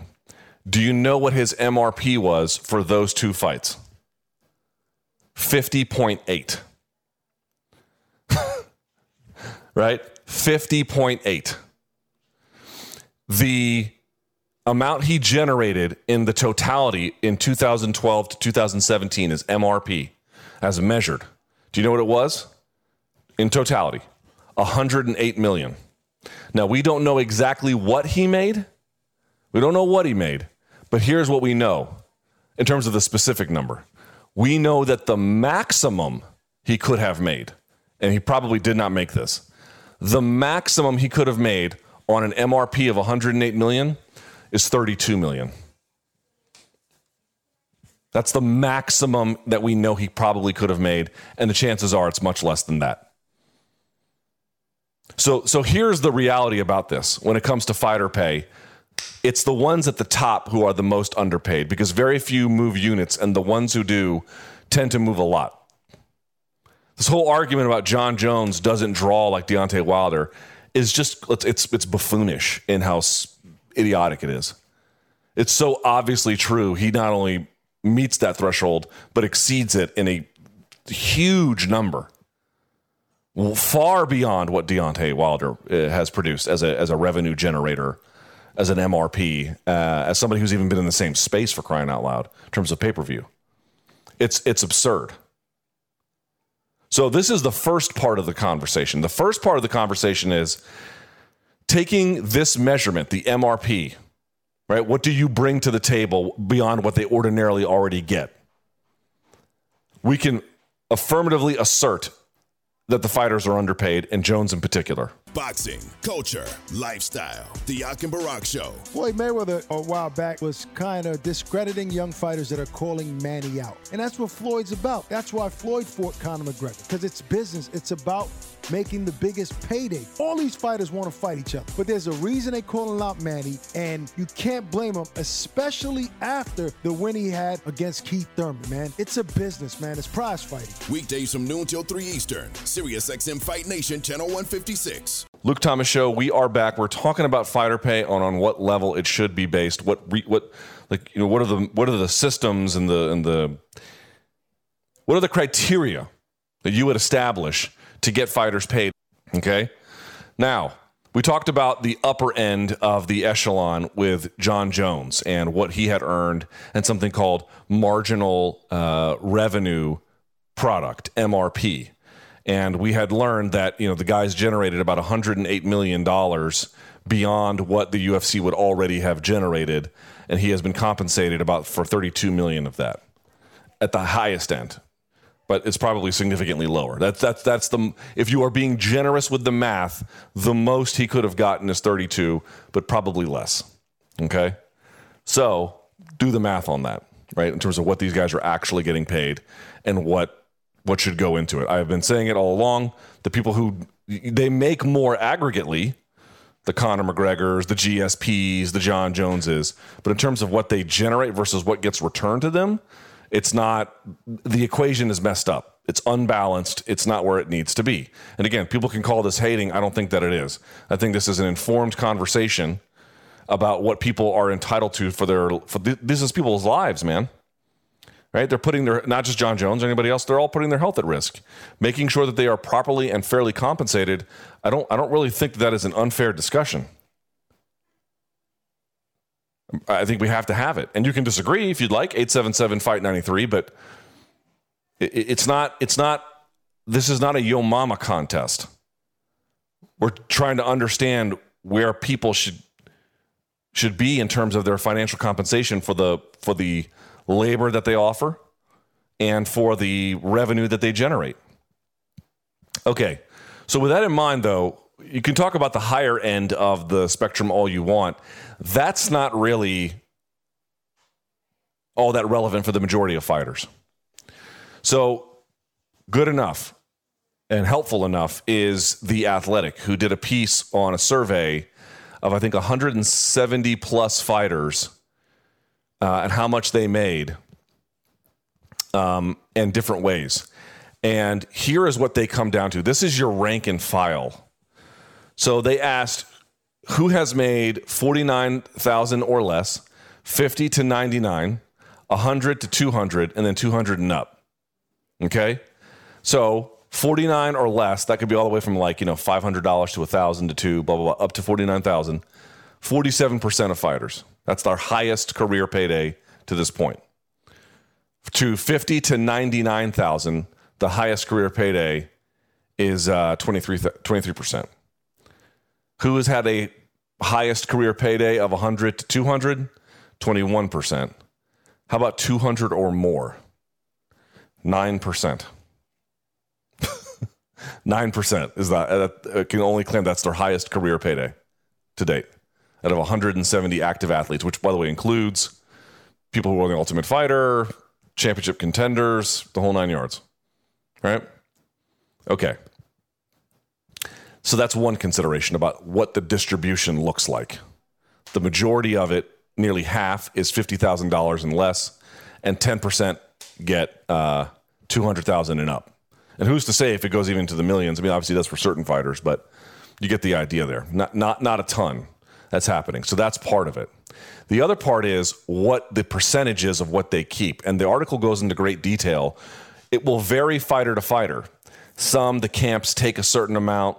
Do you know what his MRP was for those two fights? Fifty point eight. right? 50.8 the amount he generated in the totality in 2012 to 2017 is MRP as measured. Do you know what it was? In totality, 108 million. Now, we don't know exactly what he made. We don't know what he made, but here's what we know in terms of the specific number. We know that the maximum he could have made, and he probably did not make this, the maximum he could have made on an MRP of 108 million is 32 million. That's the maximum that we know he probably could have made, and the chances are it's much less than that. So, so here's the reality about this when it comes to fighter pay. It's the ones at the top who are the most underpaid because very few move units, and the ones who do tend to move a lot. This whole argument about Jon Jones doesn't draw like Deontay Wilder is just it's it's buffoonish in how idiotic it is. It's so obviously true. He not only meets that threshold but exceeds it in a huge number, far beyond what Deontay Wilder uh, has produced as a as a revenue generator, as an MRP, uh, as somebody who's even been in the same space for crying out loud in terms of pay per view. It's it's absurd. So, this is the first part of the conversation. The first part of the conversation is taking this measurement, the MRP, right? What do you bring to the table beyond what they ordinarily already get? We can affirmatively assert that the fighters are underpaid, and Jones in particular. Boxing, culture, lifestyle. The Yak and Barack Show. Floyd Mayweather, a while back, was kind of discrediting young fighters that are calling Manny out. And that's what Floyd's about. That's why Floyd fought Conor McGregor, because it's business. It's about making the biggest payday. All these fighters want to fight each other, but there's a reason they calling out Manny, and you can't blame him, especially after the win he had against Keith Thurman, man. It's a business, man. It's prize fighting. Weekdays from noon till 3 Eastern. Sirius XM Fight Nation, Channel 156. Luke Thomas Show, we are back. We're talking about fighter pay on, on what level it should be based, what re, what like you know what are the what are the systems and the and the what are the criteria that you would establish to get fighters paid? Okay. Now, we talked about the upper end of the echelon with Jon Jones and what he had earned and something called marginal uh, revenue product, MRP. And we had learned that, you know, the guys generated about $108 million beyond what the UFC would already have generated. And he has been compensated about for 32 million of that at the highest end but it's probably significantly lower. That's that's that's the if you are being generous with the math, the most he could have gotten is 32, but probably less. Okay? So, do the math on that, right? In terms of what these guys are actually getting paid and what what should go into it. I have been saying it all along. The people who they make more aggregately, the Conor McGregors, the GSPs, the Jon Joneses, but in terms of what they generate versus what gets returned to them, it's not, the equation is messed up. It's unbalanced. It's not where it needs to be. And again, people can call this hating. I don't think that it is. I think this is an informed conversation about what people are entitled to for their, for th- this is people's lives, man. Right? They're putting their, not just Jon Jones or anybody else, they're all putting their health at risk. Making sure that they are properly and fairly compensated. I don't, I don't really think that, that is an unfair discussion. I think we have to have it. And you can disagree if you'd like, 877 Fight 93, but it's not, it's not, this is not a yo mama contest. We're trying to understand where people should should be in terms of their financial compensation for the for the labor that they offer and for the revenue that they generate. Okay. So with that in mind though, you can talk about the higher end of the spectrum all you want. That's not really all that relevant for the majority of fighters. So, good enough and helpful enough is The Athletic, who did a piece on a survey of, I think, 170 plus fighters uh, and how much they made um, in different ways. And here is what they come down to this is your rank and file so they asked who has made 49,000 or less, 50 to 99, 100 to 200, and then 200 and up. Okay? So 49 or less, that could be all the way from like, you know, $500 to 1000 to 2, blah, blah, blah, up to 49,000. 47% of fighters. That's our highest career payday to this point. To 50 to 99,000, the highest career payday is uh, 23, 23% who has had a highest career payday of 100 to 200 21% how about 200 or more? 9% 9% is that uh, can only claim that's their highest career payday to date. Out of 170 active athletes which by the way includes people who are the ultimate fighter championship contenders the whole nine yards. Right? Okay so that's one consideration about what the distribution looks like. The majority of it, nearly half, is fifty thousand dollars and less, and ten percent get uh, two hundred thousand and up. And who's to say if it goes even to the millions? I mean, obviously that's for certain fighters, but you get the idea there. Not not not a ton that's happening. So that's part of it. The other part is what the percentage is of what they keep. And the article goes into great detail. It will vary fighter to fighter. Some the camps take a certain amount,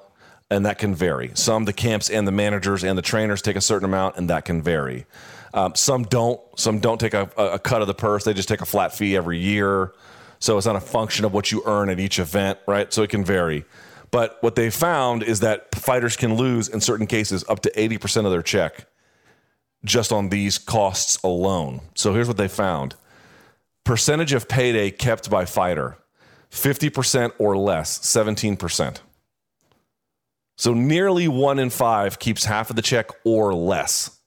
and that can vary. Some the camps and the managers and the trainers take a certain amount, and that can vary. Um, some don't. Some don't take a, a, cut of the purse. They just take a flat fee every year. So it's not a function of what you earn at each event, right? So it can vary. But what they found is that fighters can lose in certain cases up to 80% of their check just on these costs alone. So here's what they found percentage of payday kept by fighter 50% or less, 17%. So nearly one in five keeps half of the check or less.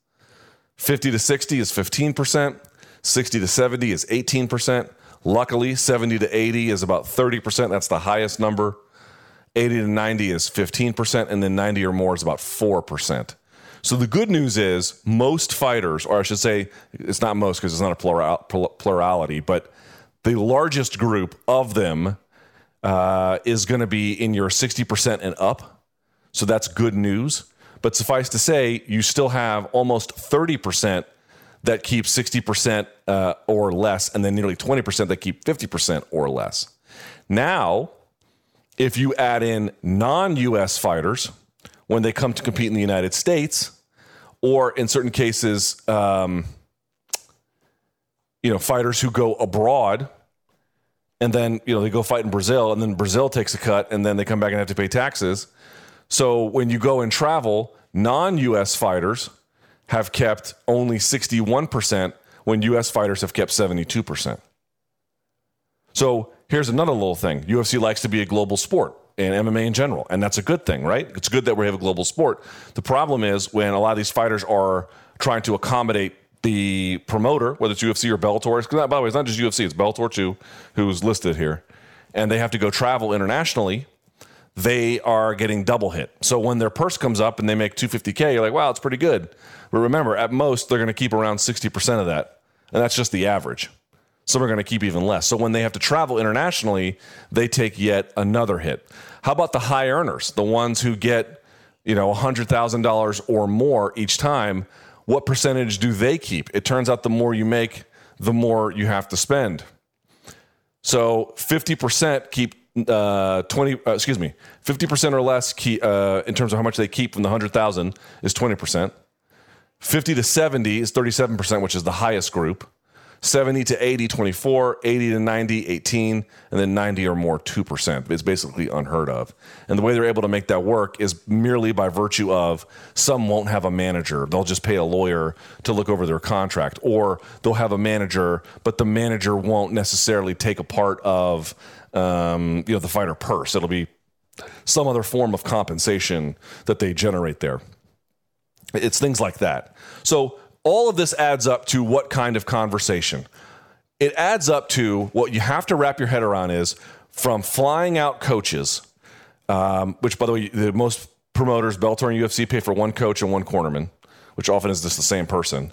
50 to 60 is 15%, 60 to 70 is 18%. Luckily, 70 to 80 is about 30%. That's the highest number. 80 to 90 is 15%, and then 90 or more is about 4%. So the good news is most fighters, or I should say, it's not most because it's not a plural, plurality, but the largest group of them uh, is going to be in your 60% and up so that's good news. But suffice to say, you still have almost 30% that keep 60% uh, or less, and then nearly 20% that keep 50% or less. Now, if you add in non US fighters when they come to compete in the United States, or in certain cases, um, you know, fighters who go abroad and then, you know, they go fight in Brazil and then Brazil takes a cut and then they come back and have to pay taxes. So when you go and travel, non US fighters have kept only 61% when US fighters have kept 72%. So here's another little thing UFC likes to be a global sport and MMA in general. And that's a good thing, right? It's good that we have a global sport. The problem is when a lot of these fighters are trying to accommodate the promoter, whether it's UFC or Bellator. Because by the way, it's not just UFC, it's Bellator too, who's listed here. And they have to go travel internationally. They are getting double hit. So when their purse comes up and they make 250K, you're like, wow, it's pretty good. But remember, at most, they're going to keep around 60% of that. And that's just the average. Some are going to keep even less. So when they have to travel internationally, they take yet another hit. How about the high earners, the ones who get, you know, $100,000 or more each time? What percentage do they keep? It turns out the more you make, the more you have to spend. So 50% keep uh, 20 uh, excuse me 50% or less key, uh, in terms of how much they keep from the 100000 is 20% 50 to 70 is 37% which is the highest group 70 to 80, 24, 80 to 90, 18, and then 90 or more, 2%. It's basically unheard of. And the way they're able to make that work is merely by virtue of some won't have a manager. They'll just pay a lawyer to look over their contract, or they'll have a manager, but the manager won't necessarily take a part of um, you know, the fighter purse. It'll be some other form of compensation that they generate there. It's things like that. So all of this adds up to what kind of conversation? It adds up to what you have to wrap your head around is from flying out coaches, um, which, by the way, the most promoters, Bellator and UFC, pay for one coach and one cornerman, which often is just the same person.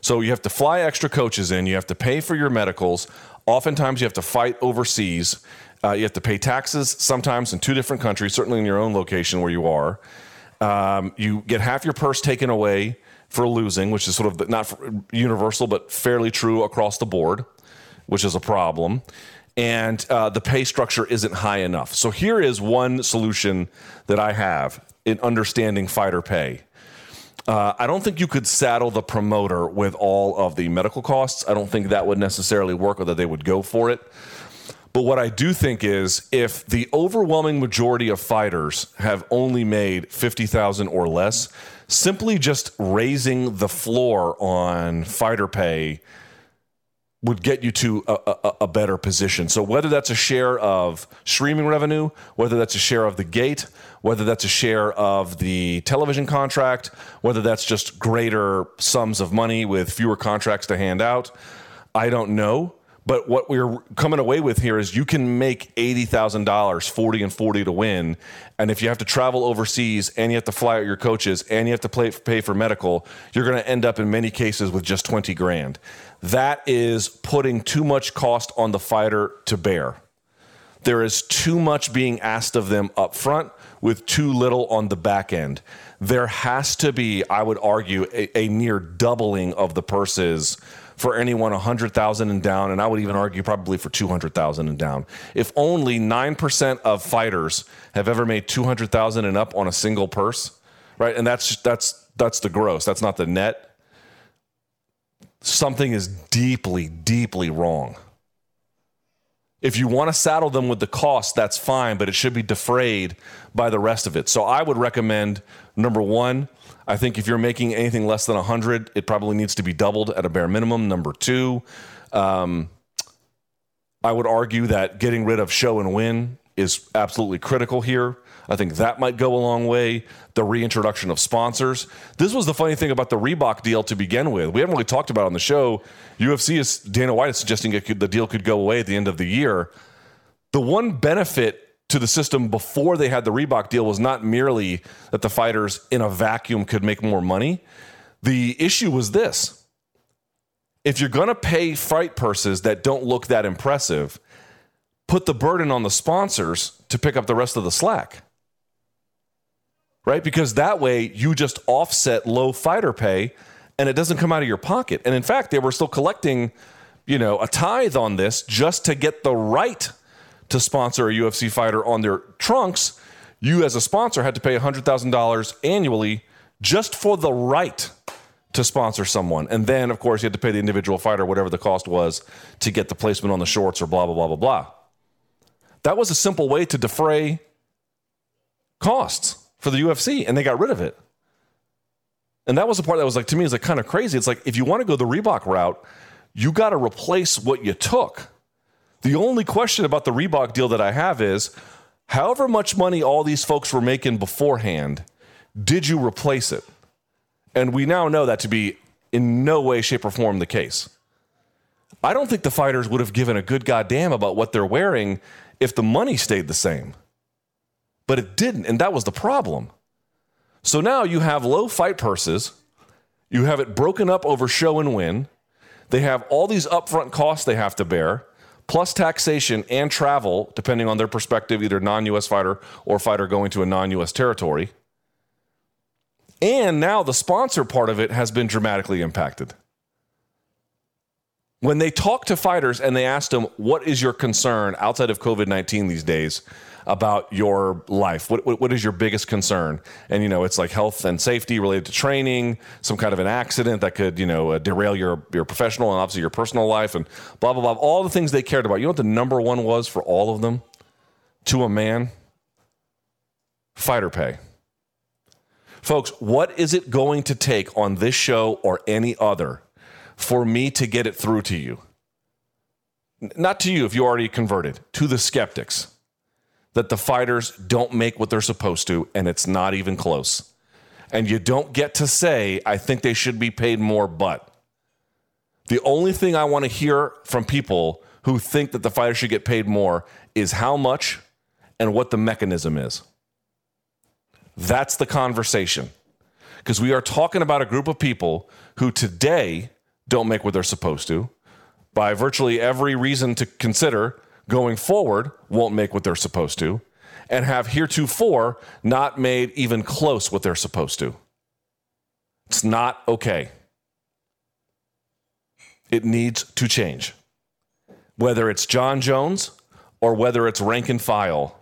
So you have to fly extra coaches in. You have to pay for your medicals. Oftentimes, you have to fight overseas. Uh, you have to pay taxes sometimes in two different countries, certainly in your own location where you are. Um, you get half your purse taken away for losing, which is sort of not universal, but fairly true across the board, which is a problem. And uh, the pay structure isn't high enough. So here is one solution that I have in understanding fighter pay. Uh, I don't think you could saddle the promoter with all of the medical costs. I don't think that would necessarily work or that they would go for it. But what I do think is if the overwhelming majority of fighters have only made 50,000 or less, simply just raising the floor on fighter pay would get you to a, a, a, better position. So whether that's a share of streaming revenue, whether that's a share of the gate, whether that's a share of the television contract, whether that's just greater sums of money with fewer contracts to hand out, I don't know. But what we're coming away with here is you can make $80,000, 40 and 40 to win. And if you have to travel overseas and you have to fly out your coaches and you have to pay, pay for medical, you're going to end up in many cases with just 20 grand. That is putting too much cost on the fighter to bear. There is too much being asked of them up front with too little on the back end. There has to be, I would argue, a, a near doubling of the purses for anyone 100,000 and down, and I would even argue probably for 200,000 and down. If only 9% of fighters have ever made 200,000 and up on a single purse, right? And that's that's that's the gross. That's not the net. Something is deeply deeply wrong. If you want to saddle them with the cost, that's fine, but it should be defrayed by the rest of it. So I would recommend number 1, I think if you're making anything less than 100, it probably needs to be doubled at a bare minimum. Number two, um, I would argue that getting rid of show and win is absolutely critical here. I think that might go a long way. The reintroduction of sponsors. This was the funny thing about the Reebok deal to begin with. We haven't really talked about on the show. UFC is Dana White is suggesting could, the deal could go away at the end of the year. The one benefit to the system before they had the Reebok deal was not merely that the fighters in a vacuum could make more money. The issue was this if you're going to pay fight purses that don't look that impressive, put the burden on the sponsors to pick up the rest of the slack. Right? Because that way you just offset low fighter pay and it doesn't come out of your pocket. And in fact, they were still collecting, you know, a tithe on this just to get the right to sponsor a UFC fighter on their trunks. You, as a sponsor, had to pay $100,000 annually just for the right to sponsor someone. And then, of course, you had to pay the individual fighter whatever the cost was to get the placement on the shorts or blah, blah, blah, blah, blah. That was a simple way to defray costs for the UFC, and they got rid of it. And that was the part that was like, to me, is like kind of crazy. It's like, if you want to go the Reebok route, you got to replace what you took. The only question about the Reebok deal that I have is however much money all these folks were making beforehand, did you replace it? And we now know that to be in no way, shape, or form the case. I don't think the fighters would have given a good goddamn about what they're wearing if the money stayed the same. But it didn't, and that was the problem. So now you have low fight purses, you have it broken up over show and win. They have all these upfront costs they have to bear, plus taxation and travel, depending on their perspective, either non US fighter or fighter going to a non US territory. And now the sponsor part of it has been dramatically impacted. When they talk to fighters and they ask them, What is your concern outside of COVID 19 these days about your life? What, what, what is your biggest concern? And, you know, it's like health and safety related to training, some kind of an accident that could, you know, uh, derail your, your professional and obviously your personal life, and blah, blah, blah. All the things they cared about. You know what the number one was for all of them to a man? Fighter pay. Folks, what is it going to take on this show or any other for me to get it through to you? Not to you if you already converted, to the skeptics that the fighters don't make what they're supposed to, and it's not even close. And you don't get to say, I think they should be paid more, but. The only thing I want to hear from people who think that the fighters should get paid more is how much and what the mechanism is. That's the conversation. Because we are talking about a group of people who today don't make what they're supposed to, by virtually every reason to consider going forward, won't make what they're supposed to, and have heretofore not made even close what they're supposed to. It's not okay. It needs to change. Whether it's Jon Jones or whether it's rank and file,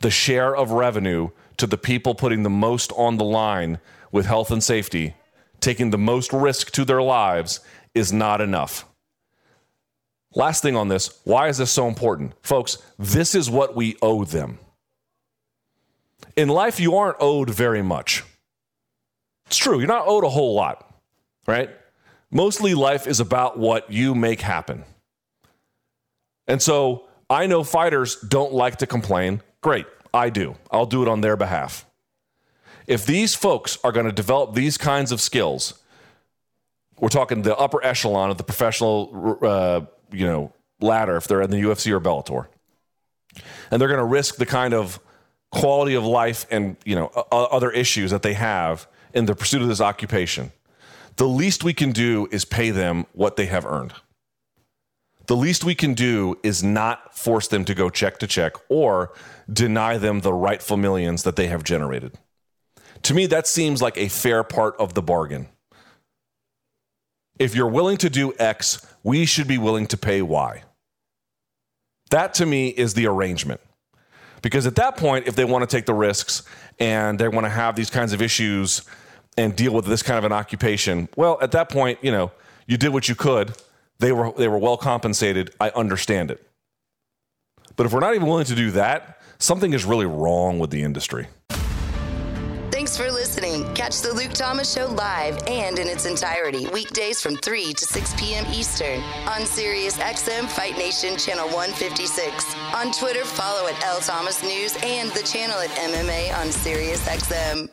the share of revenue to the people putting the most on the line with health and safety, taking the most risk to their lives, is not enough. Last thing on this why is this so important? Folks, this is what we owe them. In life, you aren't owed very much. It's true, you're not owed a whole lot, right? Mostly life is about what you make happen. And so I know fighters don't like to complain. Great. I do. I'll do it on their behalf. If these folks are going to develop these kinds of skills, we're talking the upper echelon of the professional, uh, you know, ladder if they're in the UFC or Bellator, and they're going to risk the kind of quality of life and you know other issues that they have in the pursuit of this occupation. The least we can do is pay them what they have earned. The least we can do is not force them to go check to check or deny them the rightful millions that they have generated. To me, that seems like a fair part of the bargain. If you're willing to do X, we should be willing to pay Y. That to me is the arrangement. Because at that point, if they want to take the risks and they want to have these kinds of issues and deal with this kind of an occupation, well, at that point, you know, you did what you could. They were they were well compensated. I understand it. But if we're not even willing to do that, something is really wrong with the industry. Listening. Catch the Luke Thomas Show live and in its entirety weekdays from 3 to 6 p.m. Eastern on Sirius XM Fight Nation Channel 156. On Twitter, follow at L Thomas News and the channel at MMA on Sirius XM.